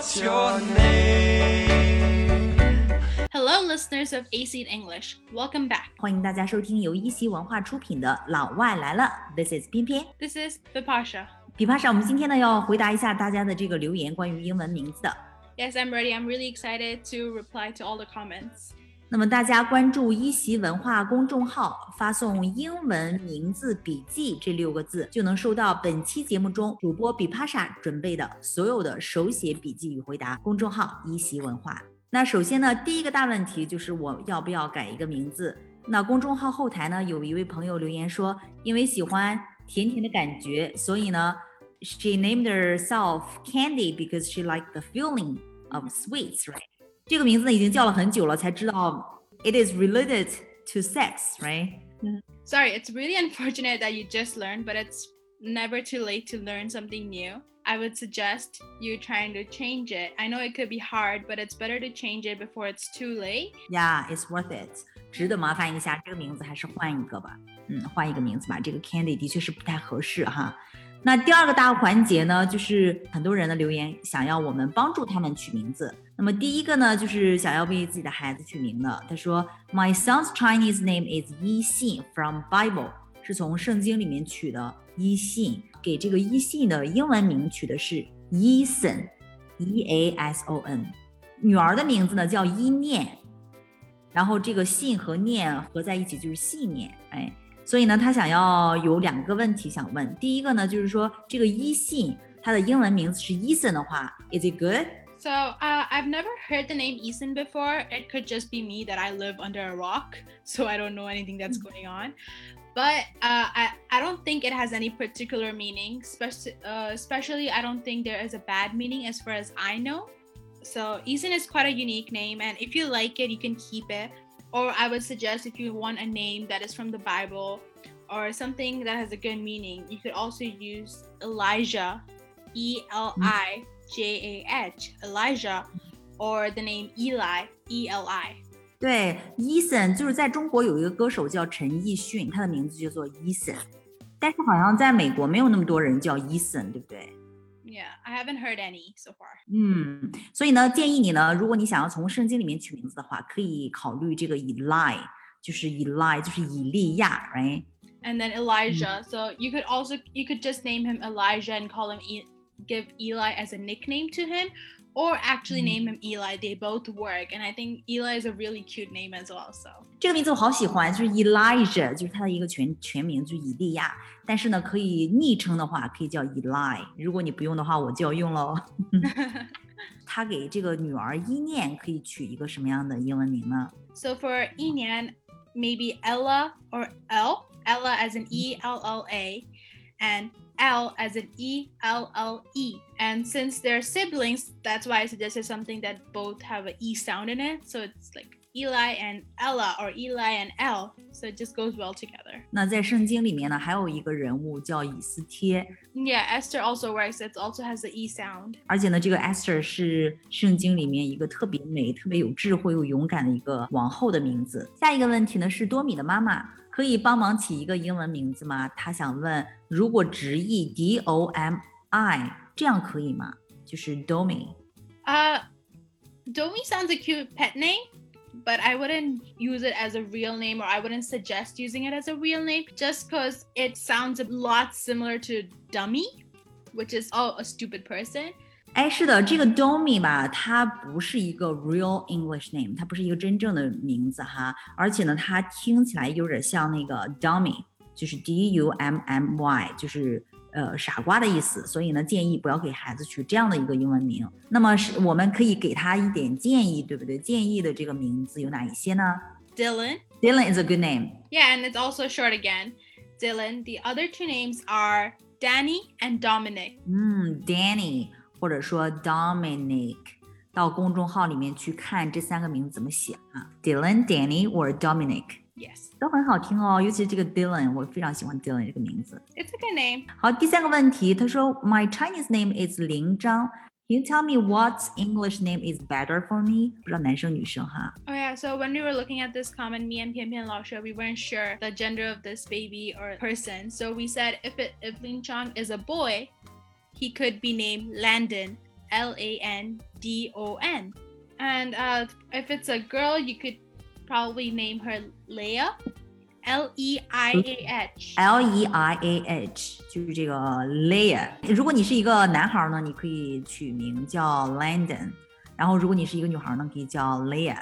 What's your name? Hello, listeners of AC in English. Welcome back. 欢迎大家收听由一席文化出品的《老外来了》，This is 偏偏。 This is Vipasha. 比帕莎，我们今天呢要回答一下大家的这个留言，关于英文名字的。 Yes, I'm ready. I'm really excited to reply to all the comments. 那么大家关注一席文化公众号，发送“英文名字笔记”这六个字，就能收到本期节目中主播比帕莎准备的所有的手写笔记与回答。公众号一席文化。那首先呢，第一个大问题就是我要不要改一个名字？那公众号后台呢，有一位朋友留言说，因为喜欢甜甜的感觉，所以呢，she named herself Candy because she liked the feeling of sweets, right? 这个名字呢已经叫了很久了，才知道 it is related to sex, right? Sorry, it's really unfortunate that you just learned, but it's never too late to learn something new. I would suggest you trying to change it. I know it could be hard, but it's better to change it before it's too late. Yeah, it's worth it，值得麻烦一下，这个名字还是换一个吧。嗯，换一个名字吧，这个 Candy 的确是不太合适哈。 那第二个大环节呢，就是很多人的留言想要我们帮助他们取名字。那么第一个呢，就是想要为自己的孩子取名的。他说，My son's Chinese name is Yi Xin from Bible，是从圣经里面取的。一信给这个一信的英文名取的是 Eason，E A S O N。女儿的名字呢叫一念，然后这个信和念合在一起就是信念，哎。所以呢，他想要有两个问题想问。第一个呢，就是说这个一信它的英文名字是 Eason 的话，Is it good？ So, uh, I've never heard the name Eason before. It could just be me that I live under a rock, so I don't know anything that's going on. But uh, I, I don't think it has any particular meaning. Especially, uh, especially, I don't think there is a bad meaning as far as I know. So, Eason is quite a unique name, and if you like it, you can keep it. Or I would suggest if you want a name that is from the Bible or something that has a good meaning, you could also use Elijah, E L I J A H, Elijah, or the name Eli, E L I. 对，Eason 就是在中国有一个歌手叫陈奕迅，他的名字叫做 Eason，但是好像在美国没有那么多人叫 Eason，对不对？ Yeah, I haven't heard any so far. 嗯，所以呢，建议你呢，如果你想要从圣经里面取名字的话，可以考虑这个 Eli，就是 Eli，就是以利亚，right？ And then Elijah. So you could also you could just name him Elijah and call him e- give Eli as a nickname to him, or actually name him Eli. They both work, and I think Eli is a really cute name as well. So 这个名字我好喜欢，就是 Elijah，就是他的一个全全名，就是以利亚。但是呢，可以昵称的话，可以叫 Eli。如果你不用的话，我就要用喽。他给这个女儿伊念可以取一个什么样的英文名呢？ So for Enyan, maybe Ella or L. Ella as an E L L A, and L as an E L L E. And since they're siblings, that's why I suggested something that both have an E sound in it. So it's like Eli and Ella or Eli and L. So it just goes well together. 那在圣经里面呢，还有一个人物叫以斯帖， Yeah, Esther also works. It also has the E sound. 而且呢，这个 Esther 是圣经里面一个特别美、特别有智慧又勇敢的一个王后的名字。下一个问题呢是多米的妈妈，可以帮忙起一个英文名字吗？她想问，如果直译 D O M I 这样可以吗？就是 Domi。 Uh, Domi sounds a cute pet name, but I wouldn't use it as a real name or I wouldn't suggest using it as a real name just because it sounds a lot similar to dummy, which is oh a stupid person. 哎，是的，这个 Domi 吧，它不是一个 real English name，它不是一个真正的名字哈，而且呢，它听起来有点像那个 dummy，就是 D U M M Y，就是 呃傻瓜的意思。所以呢，建议不要给孩子取这样的一个英文名。那么是我们可以给他一点建议，对不对？建议的这个名字有哪一些呢 Dylan.？Dylan is a good name。Yeah, and it's also short again. Dylan. The other two names are Danny and Dominic. 嗯，Danny 或者说 Dominic，到公众号里面去看这三个名字怎么写啊，Dylan、Danny or Dominic。Yes, 都很好听哦，尤其是这个 Dylan，我非常喜欢 Dylan 这个名字。 it's a good name. 好，第三个问题，他说 My Chinese name is 林章，Can you tell me what English name is better for me？不知道男生女生哈。 Oh yeah, so when we were looking at this comment, me and Pian Pian Lao Shu, we weren't sure the gender of this baby or person. So we said if it if Lin Chang is a boy, he could be named Landon. L A N D O N. And uh, if it's a girl, you could probably name her Leia. L E I A H. L E I A H 就是这个 Leia。如果你是一个男孩呢，你可以取名叫 Landon，然后如果你是一个女孩呢，可以叫 Leia。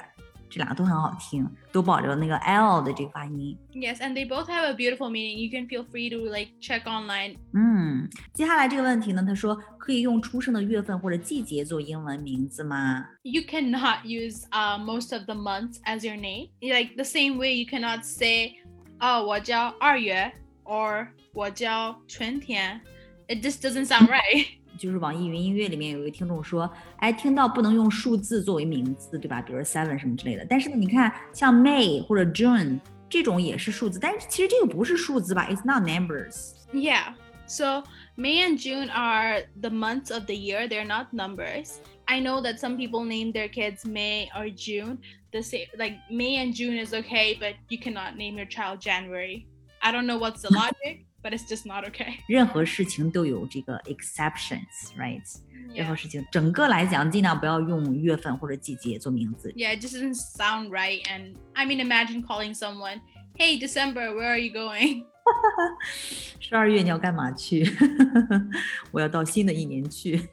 这两个都很好听，都保留那个 L 的这个发音。 Yes, and they both have a beautiful meaning. You can feel free to like check online. 嗯，接下来这个问题呢，他说可以用出生的月份或者季节做英文名字吗？ You cannot use uh, most of the months as your name. Like the same way you cannot say, "Oh, 我叫二月 or 我叫春天." It just doesn't sound right. 就是网易云音乐里面有一个听众说，哎，听到不能用数字作为名字，对吧？比如说 seven 什么之类的。但是呢，你看像 May 或者 June 这种也是数字，但是其实这个不是数字吧？It's not numbers。 Yeah. So May and June are the months of the year. They're not numbers. I know that some people name their kids May or June. The same like May and June is okay, but you cannot name your child January. I don't know what's the logic, but it's just not okay. 任何事情都有这个 exceptions，right？任 Yeah. 何事情，整个来讲，尽量不要用月份或者季节做名字。 Yeah, it just doesn't sound right. And I mean, imagine calling someone, "Hey, December, where are you going?" 十二月你要干嘛去？我要到新的一年去。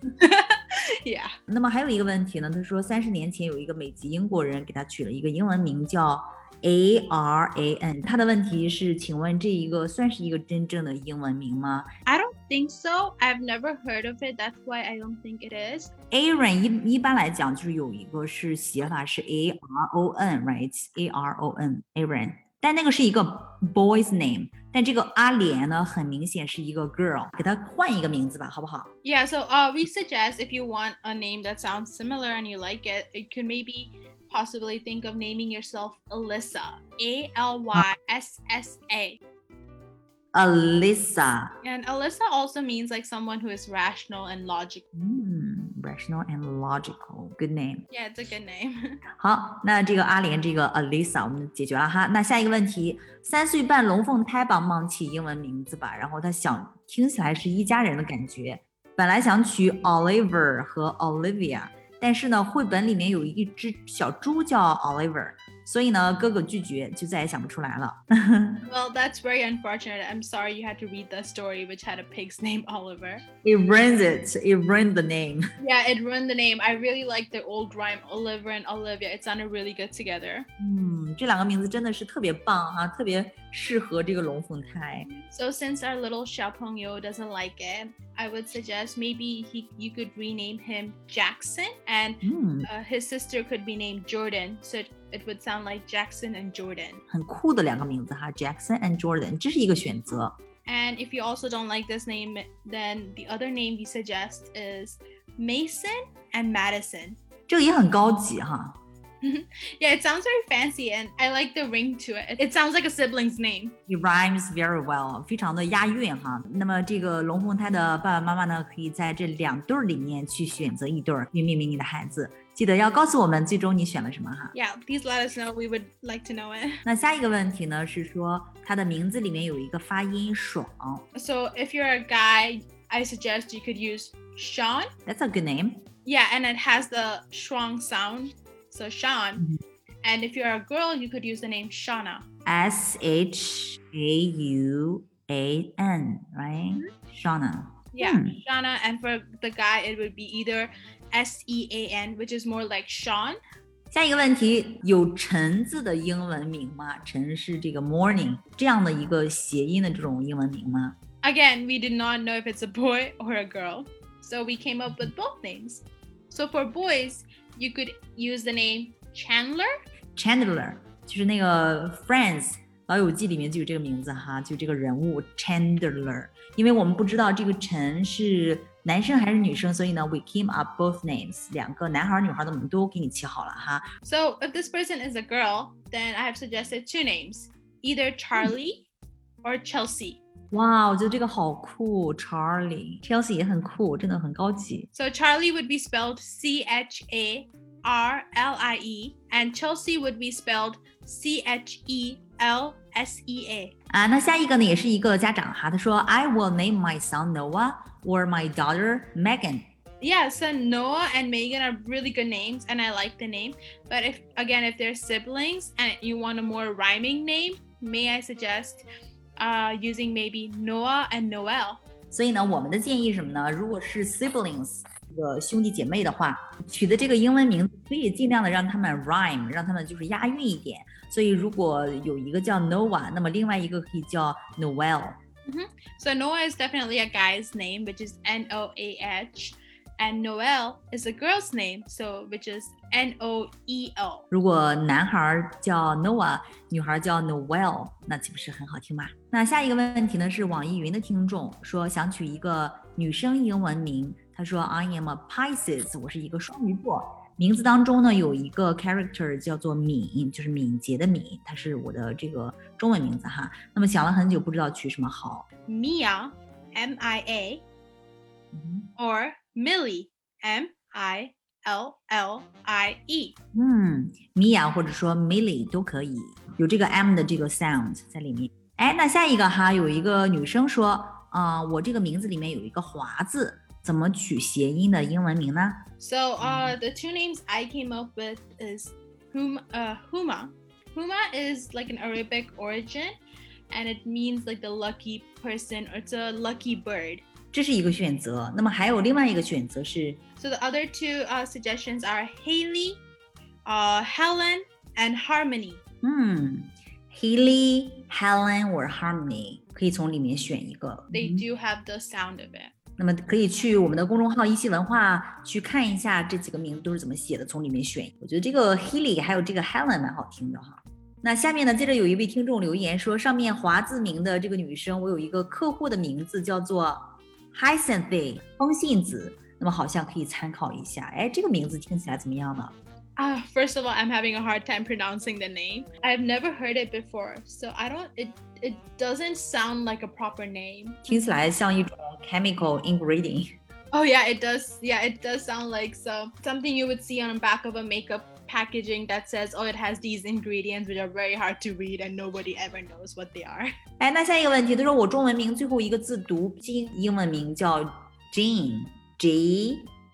yeah. 那么还有一个问题呢，他说三十年前有一个美籍英国人给他取了一个英文名叫 A R A N，他的问题是，请问这一个算是一个真正的英文名吗 I don't think so. I've never heard of it. That's why I don't think it is. ？Aaron 一一般来讲就是有一个是写法是 A R O N，right？A R O N，Aaron，但那个是一个 boy's name，但这个阿莲呢，很明显是一个 girl，给他换一个名字吧，好不好？ Yeah, so uh, we suggest if you want a name that sounds similar and you like it, you could maybe possibly think of naming yourself Alyssa. A L Y S S A. Alyssa， And Alyssa also means like someone who is rational and logical. 嗯，rational and logical，good name。 Yeah, it's a good name. 好，那这个阿莲这个 Alisa 我们解决了哈。那下一个问题，三岁半龙凤胎帮忙起英文名字吧，然后他想听起来是一家人的感觉。本来想取 Oliver 和 Olivia， 但是呢，绘本里面有一只小猪叫 Oliver，所以呢，哥哥拒绝，就再也想不出来了。well, that's very unfortunate. I'm sorry you had to read the story which had a pig's name Oliver. It ruins it. It ruined the name. Yeah, it ruined the name. I really like the old rhyme Oliver and Olivia. It sounded really good together. 嗯，这两个名字真的是特别棒哈、特别适合这个龙凤胎。 So since our little Xiaopengyo doesn't like it, I would suggest maybe he you could rename him Jackson and 嗯， uh, his sister could be named Jordan. So it, it would sound like Jackson and Jordan. 很酷的两个名字哈，Jackson and Jordan，这是一个选择。 And if you also don't like this name, then the other name we suggest is Mason and Madison. 这个也很高级哈。 Yeah, it sounds very fancy and I like the ring to it. It sounds like a sibling's name. It rhymes very well，非常的押韵哈。那么这个龙凤胎的爸爸妈妈呢，可以在这两对儿里面去选择一对儿去命名你的孩子。记得要告诉我们最终你选了什么哈。 Yeah, please let us know. We would like to know it. 那下一个问题呢是说他的名字里面有一个发音爽 So if you're a guy, I suggest you could use Sean. ，That's a good name。 Yeah, and it has the strong sound. So Sean. Mhm. And if you're a girl, you could use the name Shauna. S H A U A N，right？Shauna。 Yeah, Hmm. Shauna. And for the guy, it would be either S E A N, which is more like Sean. 下一个问题，有陈字的英文名吗？陈是这个 morning 这样的一个谐音的这种英文名吗？ Again, we did not know if it's a boy or a girl. So we came up with both names. So for boys, you could use the name Chandler. Chandler，就是那个 Friends 老友记里面就有这个名字哈，就这个人物 Chandler。因为我们不知道这个陈是男生还是女生，所以呢，we came up both names，两个男孩儿女孩儿的我们都给你起好了哈。 So if this person is a girl, then I have suggested two names either Charlie or Chelsea. 哇，我觉得这个好酷，Charlie，Chelsea 也很酷，真的很高级。 So Charlie would be spelled C H A R L I E, and Chelsea would be spelled C H E L S E A. 啊，那下一个呢，也是一个家长哈，他说，I will name my son Noah or my daughter Megan。 Yeah, so Noah and Megan are really good names, and I like the name. But if again, if they're siblings and you want a more rhyming name, may I suggest uh, using maybe Noah and Noel? 所以呢，我们的建议是什么呢？如果是 siblings 这个兄弟姐妹的话，取的这个英文名字可以尽量的让他们 rhyme，让他们就是押韵一点。所以如果有一个叫 Noah，那么另外一个可以叫 Noel。 So Noah is definitely a guy's name, which is N O A H, and Noel is a girl's name, so which is N O E L. 如果男孩儿叫 Noah，女孩儿叫 Noel，那岂不是很好听吗？ 那下一个问题呢是网易云的听众说想取一个女生英文名，他说 I am a Pisces，我是一个双鱼座。名字当中呢有一个 character 叫做敏，就是敏捷的敏，它是我的这个中文名字哈。那么想了很久，不知道取什么好。Mia, M I A, 嗯 or Millie, M I L L I E. 嗯，米娅或者说 Millie 都可以，有这个 M 的这个 sound 在里面。哎，那下一个哈，有一个女生说，啊、我这个名字里面有一个华字，怎么取谐音的英文名呢？ So uh, the two names I came up with is Hum, uh, Huma. Huma is like an Arabic origin, and it means like the lucky person, or it's a lucky bird. 这是一个选择。那么还有另外一个选择是， So the other two uh, suggestions are Haley, uh, Helen, and Harmony. 嗯 ，Haley、Helen or Harmony，可以从里面选一个。They 嗯 do have the sound of it. 那么可以去我们的公众号一席文化去看一下这几个名字都是怎么写的，从里面选。我觉得这个 Haley 还有这个 Helen 蛮好听的哈。那下面呢，接着有一位听众留言说，上面华字名的这个女生，我有一个客户的名字叫做 Hyacinth 风信子，那么好像可以参考一下。哎，这个名字听起来怎么样呢？Uh, first of all, I'm having a hard time pronouncing the name. I've never heard it before, so I don't. It it doesn't sound like a proper name. 听起来像一种 chemical ingredient。 Oh yeah, it does. Yeah, it does sound like some something you would see on the back of a makeup packaging that says, "Oh, it has these ingredients which are very hard to read and nobody ever knows what they are." 哎，那下一个问题，他说我中文名最后一个字读金，英文名叫 Jean，J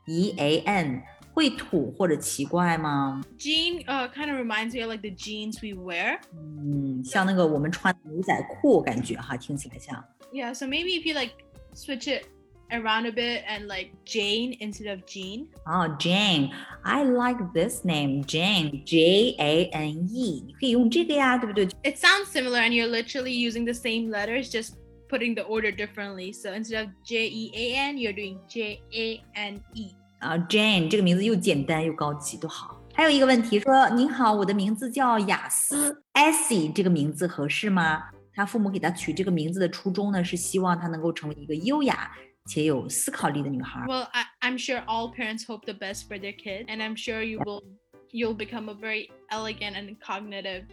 E A N， 会土或者奇怪吗？ Jean uh, kind of reminds me of like the jeans we wear. 嗯，像那个我们穿的牛仔裤，感觉哈，听起来像。 Yeah, so maybe if you like switch it around a bit and like Jane instead of Jean. 哦，Jane，I like this name，Jane，J A N E，你可以用这个呀，对不对？ It sounds similar, and you're literally using the same letters, just putting the order differently. So instead of J E A N, you're doing J A N E. 啊，Jane 这个名字又简单又高级，多好。还有一个问题说，您好，我的名字叫雅思 Essie，这个名字合适吗？他父母给他取这个名字的初衷呢，是希望他能够成为一个优雅且有思考力的女孩。 Well, I, I'm sure all parents hope the best for their kid, and I'm sure you will you'll become a very elegant and cognitive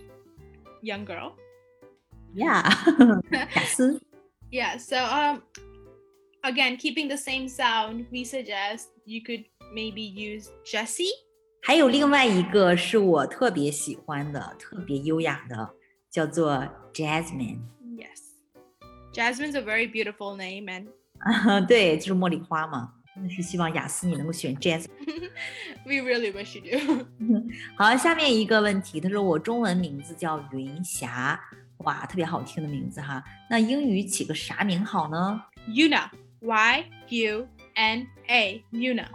young girl. Yeah，雅思。 Yeah, so um again, keeping the same sound, we suggest you could maybe use Jessie. 还有另外一个是我特别喜欢的、特别优雅的，叫做 Jasmine。 Yes. Jasmine's a very beautiful name and 对，就是茉莉花嘛。真的是希望雅思你能够选 Jasmine。 we really wish you do. 好，下面一个问题，他说我中文名字叫云霞，哇，特别好听的名字哈。那英语起个啥名好呢 Yuna. Y U N A. Yuna.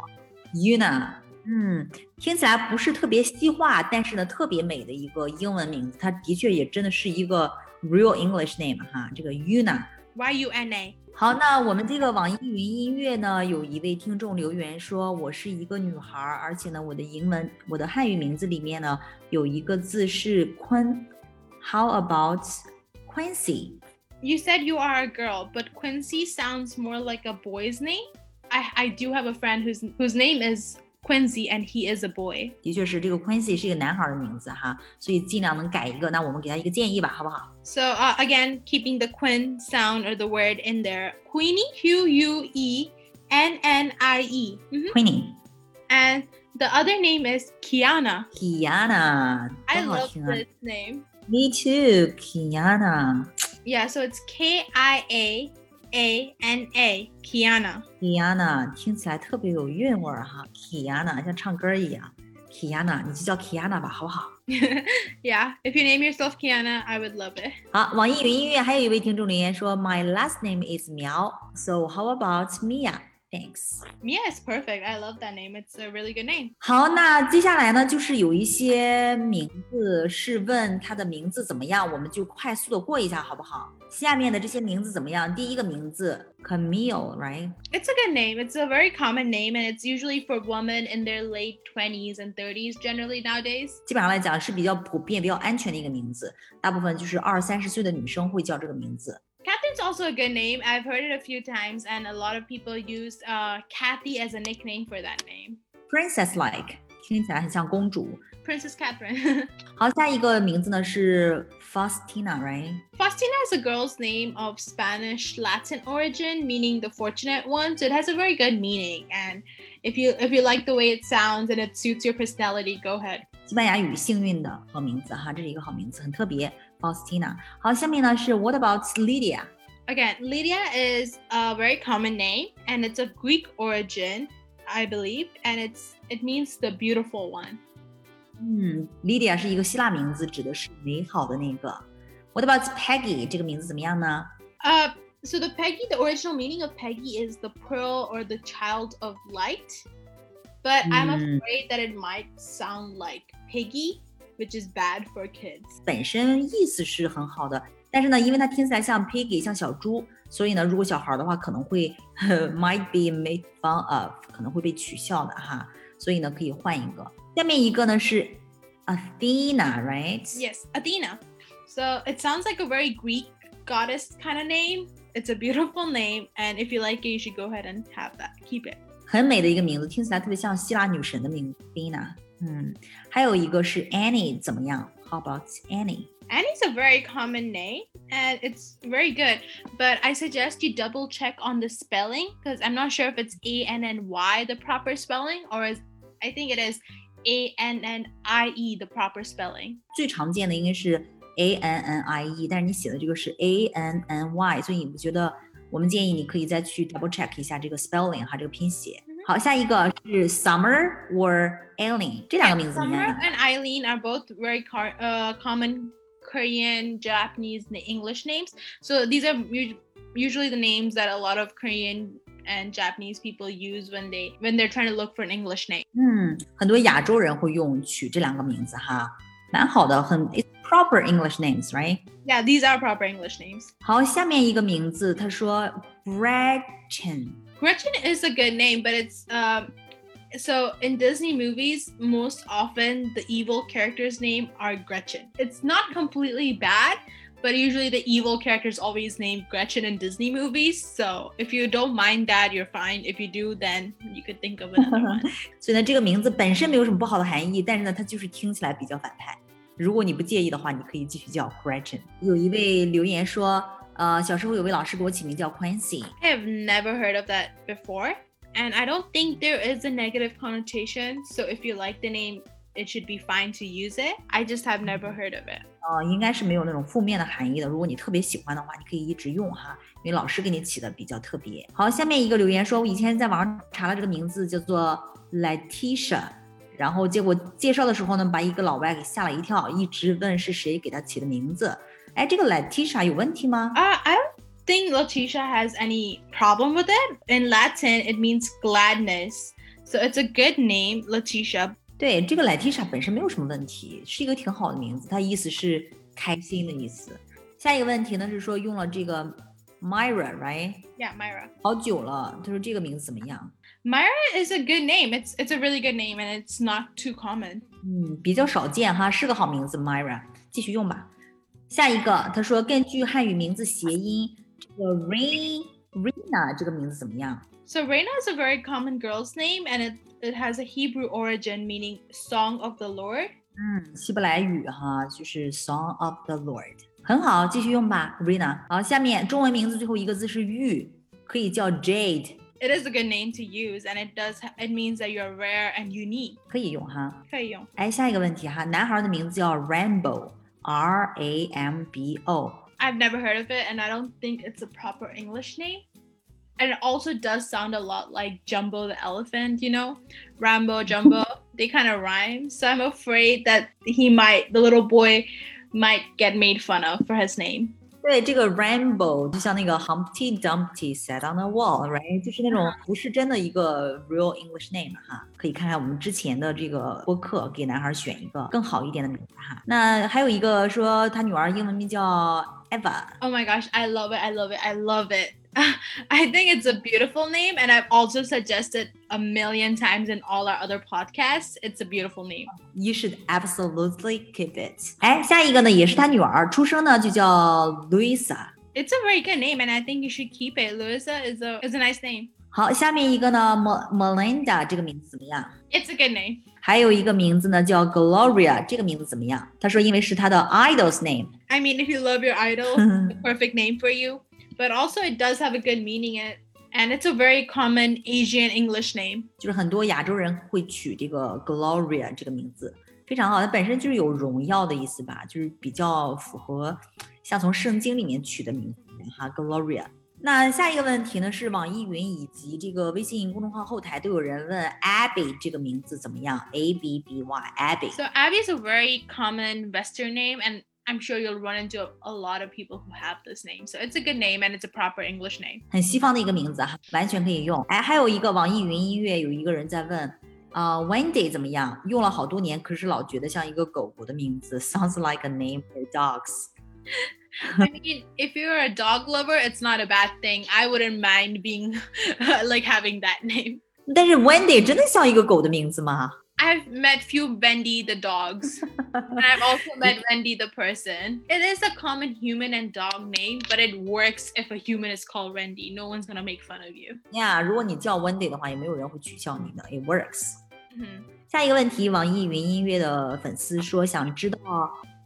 ？Yuna，嗯，听起来不是特别西化，但是呢特别美的一个英文名字，它的确也真的是一个 real English name 哈，这个 Yuna。 Y U N A. 好，那我们这个网易云音乐呢，有一位听众留言说，我是一个女孩儿，而且呢，我的英文，我的汉语名字里面呢，有一个字是坤。How about Quincy？ You said you are a girl, but Quincy sounds more like a boy's name. I, I do have a friend whose whose name is Quincy and he is a boy. 的确是这个 Quincy 是一个男孩儿的名字哈，所以尽量能改一个。那我们给他一个建议吧，好不好？ So uh, again, keeping the Quinn sound or the word in there. Queenie, Q U E N N I E. Mhm. Queenie、 And the other name is Kiana. Kiana， I 多好 love 听啊 this name. Me too，Kiana。 Yeah, so it's K I A A N A Kiana. Kiana 听起来特别有韵味儿哈，Kiana 像唱歌一样，Kiana 你就叫 Kiana 吧，好不好？ yeah, if you name yourself Kiana, I would love it. 好，网易云音乐还有一位听众留言说，My last name is Miao, so how about Mia? Thanks. Mia is perfect. I love that name. It's a really good name. 好，那接下来呢，就是有一些名字是问他的名字怎么样，我们就快速的过一下，好不好？下面的这些名字怎么样？第一个名字 Camille，right？ It's a good name. It's a very common name, and it's usually for women in their late 20s and 30s generally nowadays. 基本上来讲是比较普遍、比较安全的一个名字，大部分就是二三十岁的女生会叫这个名字。 Catherine's also a good name. I've heard it a few times, and a lot of people use uh, Kathy as a nickname for that name. Princess-like，听起来很像公主。 Princess Catherine. 好，下一个名字呢是 Faustina，right？ Faustina is a girl's name of Spanish Latin origin, meaning the fortunate one. So it has a very good meaning. And if you if you like the way it sounds and it suits your personality, go ahead. 西班牙语幸运的好名字哈，这是一个好名字，很特别。Faustina。好，下面呢是 What about Lydia？ Again, Lydia is a very common name, and it's of Greek origin, I believe, and it's it means the beautiful one. 嗯，Lydia 是一个希腊名字，指的是美好的那个。What about Peggy？这个名字怎么样呢？ Uh, so the Peggy, the original meaning of Peggy is the pearl or the child of light. But I'm Mm. afraid that it might sound like piggy, which is bad for kids. 本身意思是很好的， 但是呢，因为它听起来像 piggy，像小猪，所以呢，如果小孩儿的话，可能会 might be made fun of，可能会被取笑的哈。所以呢，可以换一个。下面一个呢是 Athena，right？ Yes, Athena. So it sounds like a very Greek goddess kind of name. It's a beautiful name, and if you like it, you should go ahead and have that. Keep it. 很美的一个名字，听起来特别像希腊女神的名字 Athena。嗯，还有一个是 Annie，怎么样？How about Annie？ Annie's a very common name and it's very good, but I suggest you double check on the spelling because I'm not sure if it's A N N Y the proper spelling or is I think it is A N N I E the proper spelling. 最常见的应该是 A N N I E，但是你写的这个是 A N N Y，所以我觉得我们建议你可以再去 double check 一下这个 spelling 哈，这个拼写。好，下一个是 Summer or Eileen，这两个名字怎么 Summer 样？ and Eileen are both very car- uh, common Korean, Japanese, and English names. So these are u- usually the names that a lot of Korean and Japanese people use when they when they're trying to look for an English name. 嗯，很多亚洲人会用取这两个名字哈，蛮好的，很 it's proper English names，right？ Yeah, these are proper English names. 好，下面一个名字，他说 Gretchen。 Gretchen is a good name, but it's um so in Disney movies, most often the evil character's name are Gretchen. It's not completely bad, but usually the evil character's always named Gretchen in Disney movies. So if you don't mind that, you're fine. If you do, then you could think of another one. 所以呢，这个名字本身没有什么不好的含义，但是呢，它就是听起来比较反派。如果你不介意的话，你可以继续叫 Gretchen。有一位留言说，呃，小时候有位老师给我起名叫 Quincy。 I have never heard of that before, and I don't think there is a negative connotation. So if you like the name, it should be fine to use it. I just have never heard of it. 呃，应该是没有那种负面的含义的。如果你特别喜欢的话，你可以一直用哈，因为老师给你起的比较特别。好，下面一个留言说，我以前在网上查了这个名字叫做 Letitia，然后结果介绍的时候呢，把一个老外给吓了一跳，一直问是谁给他起的名字。哎，这个 Letitia 有问题吗？ Uh, I don't think Letitia has any problem with it. In Latin, it means gladness. So it's a good name, Letitia. 对，这个 Letitia 本身没有什么问题，是一个挺好的名字，它意思是开心的意思。下一个问题呢是说用了这个 Myra，right？ Yeah, Myra. 好久了，他说这个名字怎么样？ Myra is a good name. It's it's a really good name and it's not too common. 嗯，比较少见哈，是个好名字 Myra，继续用吧。下一个，他说根据汉语名字谐音， 这个 Rain Rina 这个名字怎么样？ So Reina is a very common girl's name and it, it has a Hebrew origin meaning song of the Lord. 嗯，希伯来语哈，就是 Song of the Lord，很好，继续用吧，Rina。好，下面中文名字最后一个字是玉，可以叫 Jade， It is a good name to use and it does ha- it means that you're rare and unique. 可以用哈。可以用。哎，下一个问题哈，男孩的名字叫 Rainbow，R A M B O， I've never heard of it, and I don't think it's a proper English name. And it also does sound a lot like Jumbo the elephant, you know, Rambo, Jumbo. they kind of rhyme, so I'm afraid that he might, the little boy, might get made fun of for his name. 对，这个 rainbow 就像那个 Humpty Dumpty sat on a wall，right？就是那种不是真的一个 real English name 哈。可以看看我们之前的这个播客，给男孩选一个更好一点的名字哈。那还有一个说他女儿英文名叫 Eva。 Oh my gosh, I love it. I love it. I love it. I think it's a beautiful name, and I've also suggested a million times in all our other podcasts. It's a beautiful name. You should absolutely keep it。哎，下一个呢也是他女儿，出生呢就叫 Luisa。 It's a very good name, and I think you should keep it. Louisa is a is a nice name. 好，下面一个呢，Mel Melinda 这个名字怎么样？ It's a good name. 还有一个名字呢叫 Gloria，这个名字怎么样？他说因为是他的 idol's name。 I mean, if you love your idol, the perfect name for you. But also, it does have a good meaning in it, and it's a very common Asian English name. 就是很多亚洲人会取这个 Gloria 这个名字，非常好。它本身就是有荣耀的意思吧，就是比较符合像从圣经里面取的名字哈，Gloria。那下一个问题呢是网易云以及这个微信公众号后台都有人问 Abby 这个名字怎么样？A B B Y Abby。 So Abby is a very common Western name, and I'm sure you'll run into a lot of people who have this name. So it's a good name, and it's a proper English name. 很西方的一个名字哈，完全可以用。哎，还有一个网易云音乐有一个人在问，啊、w e n d y 怎么样？用了好多年，可是老觉得像一个狗狗的名字，sounds like a name for dogs。 I mean, if you're a dog lover, it's not a bad thing. I wouldn't mind being like having that name. 但是 Wendy 真的像一个狗的名字吗？ I've met few Wendy the dogs, and I've also met Wendy the person. It is a common human and dog name, but it works if a human is called Wendy. No one's gonna make fun of you. 呀如果你叫 Wendy 的话，也没有人会取笑你的，it works。 Mhm. 下一个问题，网易云音乐的粉丝说想知道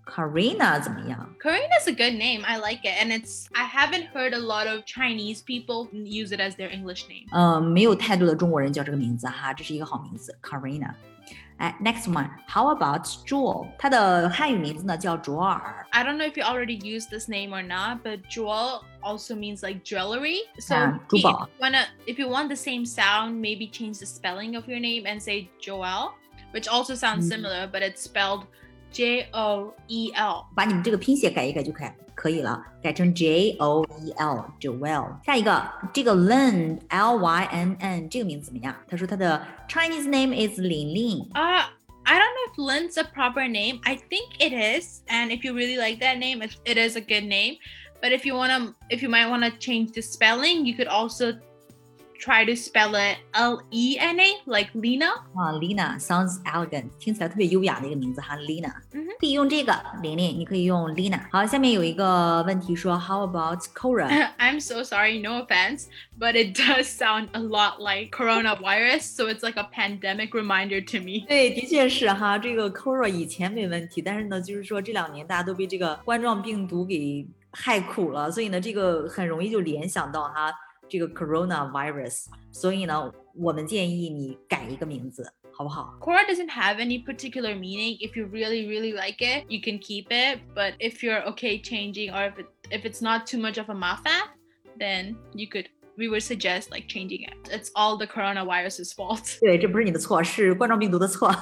Karina 怎么样？ Karina's a good name. I like it, and it's. I haven't heard a lot of Chinese people use it as their English name. 呃，没有太多的中国人叫这个名字哈，这是一个好名字，Karina。 哎，next one，How about Jewel？它的汉语名字呢叫卓尔。 I don't know if you already used this name or not, but jewel also means like jewelry. So Ah, if you 珠宝。 wanna, if you want the same sound, maybe change the spelling of your name and say Joel, which also sounds Mm. similar, but it's spelled J O E L. 把你们这个拼写改一改就可以 可以了，改成 J O E L Joel。下一个，这个 Lyn L Y N N 这个名字怎么样？他说他的 Chinese name is 玲玲。 Uh, I don't know if Lynn's a proper name. I think it is, and if you really like that name, it, it is a good name. But if you wanna, if you might wanna change the spelling, you could also try to spell it L E N A, like Lena. 啊，Lina sounds elegant，听起来特别优雅的一个名字哈，Lina。嗯哼可以用这个玲玲，你可以用 Lina。好，下面有一个问题说，How about Cora？ I'm so sorry, no offense, but it does sound a lot like coronavirus, so it's like a pandemic reminder to me. 对，的确是哈，这个 Cora 以前没问题，但是呢，就是说这两年大家都被这个冠状病毒给害苦了，所以呢，这个很容易就联想到哈 这个 coronavirus，所以呢，我们建议你改一个名字，好不好？ Cora doesn't have any particular meaning. If you really, really like it, you can keep it. But if you're okay changing, or if it, if it's not too much of a mafa, then you could. We would suggest like changing it. It's all the coronavirus's fault. 对，这不是你的错，是冠状病毒的错。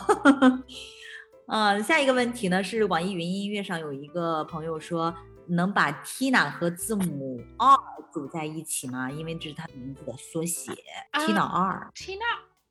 呃，下一个问题呢是网易云音乐上有一个朋友说， 能把 Tina 和字母 R 组在一起吗？因为这是她名字的缩写、啊 Tina R。 Tina,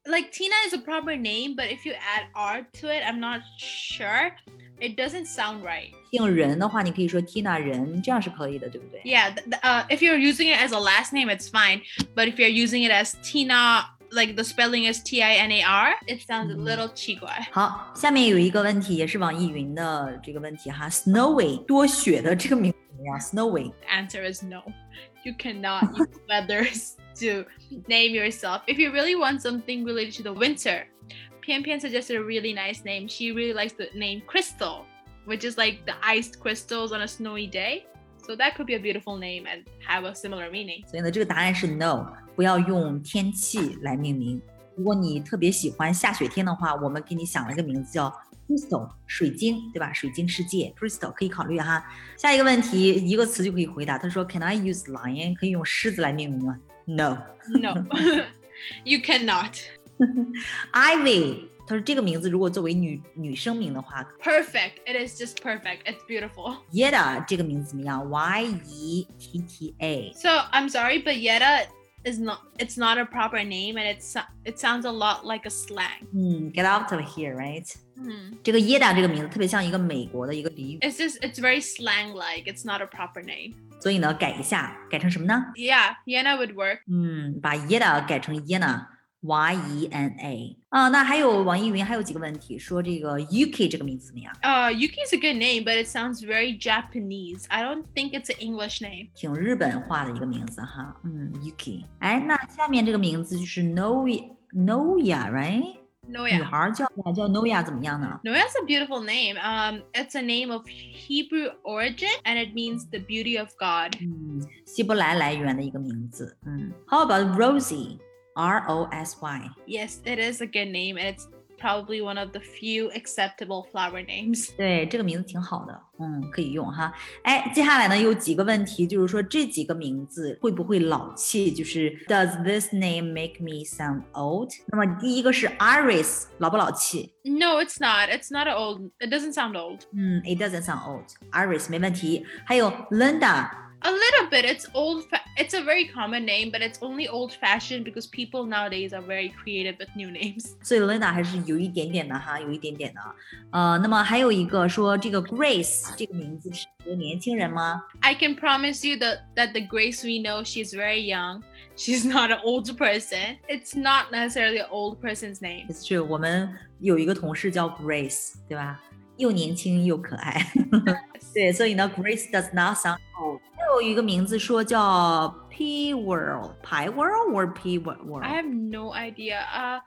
like Tina is a proper name, but if you add R to it, I'm not sure. It doesn't sound right. 姓任的话，你可以说 Tina 任，这样是可以的，对不对？ Yeah, th- th- uh, if you're using it as a last name, it's fine. But if you're using it as Tina, like the spelling is T I N A R, it sounds a Mhm. little cheeky. 好，下面有一个问题，也是网易云的这个问题哈，Snowy 多雪的这个名字怎么样？Snowy The answer is no. You cannot use letters to name yourself. If you really want something related to the winter, Pian Pian suggested a really nice name. She really likes the name Crystal, which is like the iced crystals on a snowy day. So that could be a beautiful name and have a similar meaning. 所以呢，这个答案是 no，不要用天气来命名。如果你特别喜欢下雪天的话，我们给你想了一个名字叫 crystal 水晶，对吧？水晶世界 crystal 可以考虑哈。下一个问题，一个词就可以回答。他说，Can I use lion？可以用狮子来命名吗？No。 No, you cannot. Ivy， 他说这个名字如果作为女女生名的话，perfect. It is just perfect. It's beautiful. Yetta 这个名字怎么样？Y E T T A. So I'm sorry, but Yetta is not it's not a proper name and it's it sounds a lot like a slang. Get out of here, right? 嗯，这个 Yetta just it's very slang like. It's not a proper name. 所以呢，改一下，改成什么呢？Yeah, Yena would work. 嗯，把 Yetta Yena。Yena，Y E N A。啊，那还有网易云还有几个问题，说这个 Yuki 这个名字怎么样？ Uh, Yuki is a good name, but it sounds very Japanese. I don't think it's an English name. 挺日本化的一个名字哈，嗯，Yuki。哎，那下面这个名字就是 Noya Noya，right？ No, 女 yeah.孩儿叫叫 Noya 怎么样呢？ Noya's a beautiful name. Um, it's a name of Hebrew origin, and it means the beauty of God. 嗯，希伯来来源的一个名字。嗯，How about Rosie？R O S Y。 Yes, it is a good name, and it's probably one of the few acceptable flower names. 对，这个名字挺好的，嗯，可以用哈。哎，接下来呢有几个问题，就是说这几个名字会不会老气？就是 Does this name make me sound old？那么第一个是 Iris，老不老气？ No, it's not. It's not an old. It doesn't sound old. 嗯，It doesn't sound old。Iris 没问题。还有 Linda， A little bit. It's old. Fa- it's a very common name, but it's only old-fashioned because people nowadays are very creative with new names. 所以 Linda 还是有一点点的哈，有一点点的。呃，那么还有一个说这个 Grace 这个名字是个年轻人吗？ I can promise you that that the Grace we know, she's very young. She's not an old person. It's not necessarily an old person's name. 是我们有一个同事叫 Grace，对吧？又年轻又可爱。对，所以呢，Grace does not sound old。 还有一个名字说叫 P World Pi World or P World。 I have no idea. Uh,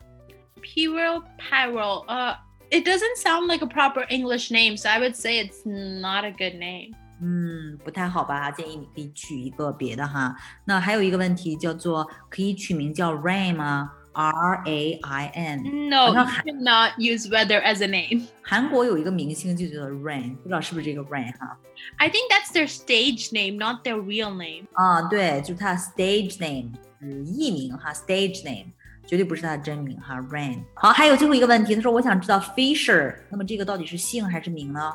P-World, Pi-World. Uh, it doesn't sound like a proper English name, so I would say it's not a good name. 嗯，不太好吧？建议你可以取一个别的哈。那还有一个问题叫做，可以取名叫 Rain 吗 ？R A I N。 No, you not ha- cannot use weather as a name. 韩国有一个明星就叫做 Rain，不知道是不是这个 Rain 哈？ I think that's their stage name, not their real name. 啊，对，就是他 stage name 是艺名哈，stage name 绝对不是他的真名哈，Rain。好，还有最后一个问题，他说我想知道 Fisher，那么这个到底是姓还是名呢？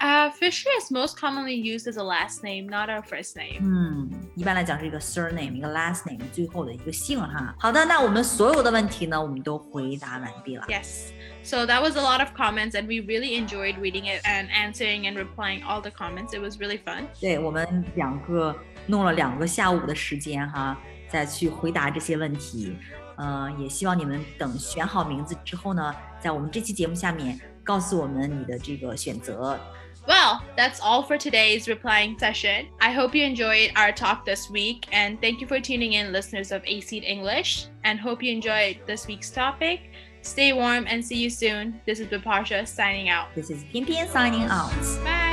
Uh, Fisher is most commonly used as a last name, not a first name. 嗯，一般来讲是一个 surname，一个 last name，最后的一个姓哈。好的，那我们所有的问题呢，我们都回答完毕了。 Yes. So that was a lot of comments, and we really enjoyed reading it and answering and replying all the comments. It was really fun. 对我们两个弄了两个下午的时间哈，再去回答这些问题。呃，也希望你们等选好名字之后呢，在我们这期节目下面告诉我们你的这个选择。 well, that's all for today's replying session. I hope you enjoyed our talk this week and thank you for tuning in, listeners of ACED English, and hope you enjoyed this week's topic. Stay warm and see you soon. This is Vipasha signing out. This is Pian Pian signing out. Bye.